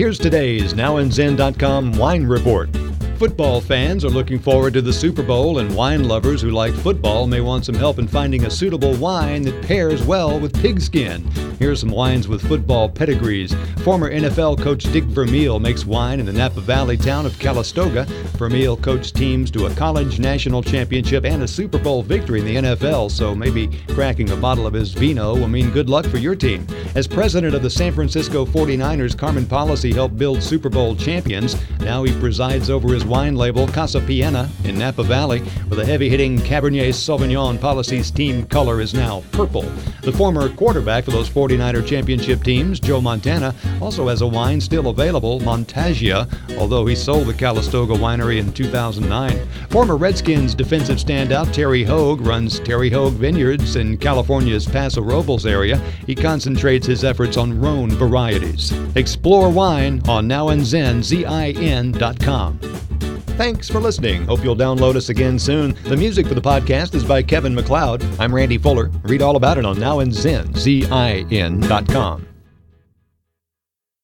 Here's today's NowandZin.com wine report. Football fans are looking forward to the Super Bowl, and wine lovers who like football may want some help in finding a suitable wine that pairs well with pigskin. Here are some wines with football pedigrees. Former NFL coach Dick Vermeil makes wine in the Napa Valley town of Calistoga. Vermeil coached teams to a college national championship and a Super Bowl victory in the NFL, so maybe cracking a bottle of his vino will mean good luck for your team. As president of the San Francisco 49ers, Carmen Policy helped build Super Bowl champions. Now he presides over his wine label Casa Piena in Napa Valley. With a heavy hitting Cabernet Sauvignon, Policy's team color is now purple. The former quarterback for those 49er championship teams, Joe Montana, also has a wine still available, Montagia, although he sold the Calistoga winery in 2009. Former Redskins defensive standout Terry Hoage runs Terry Hoage Vineyards in California's Paso Robles area. He concentrates his efforts on Rhone varieties. Explore wine on nowandzin.com. Thanks for listening. Hope you'll download us again soon. The music for the podcast is by Kevin MacLeod. I'm Randy Fuller. Read all about it on nowandzin.com.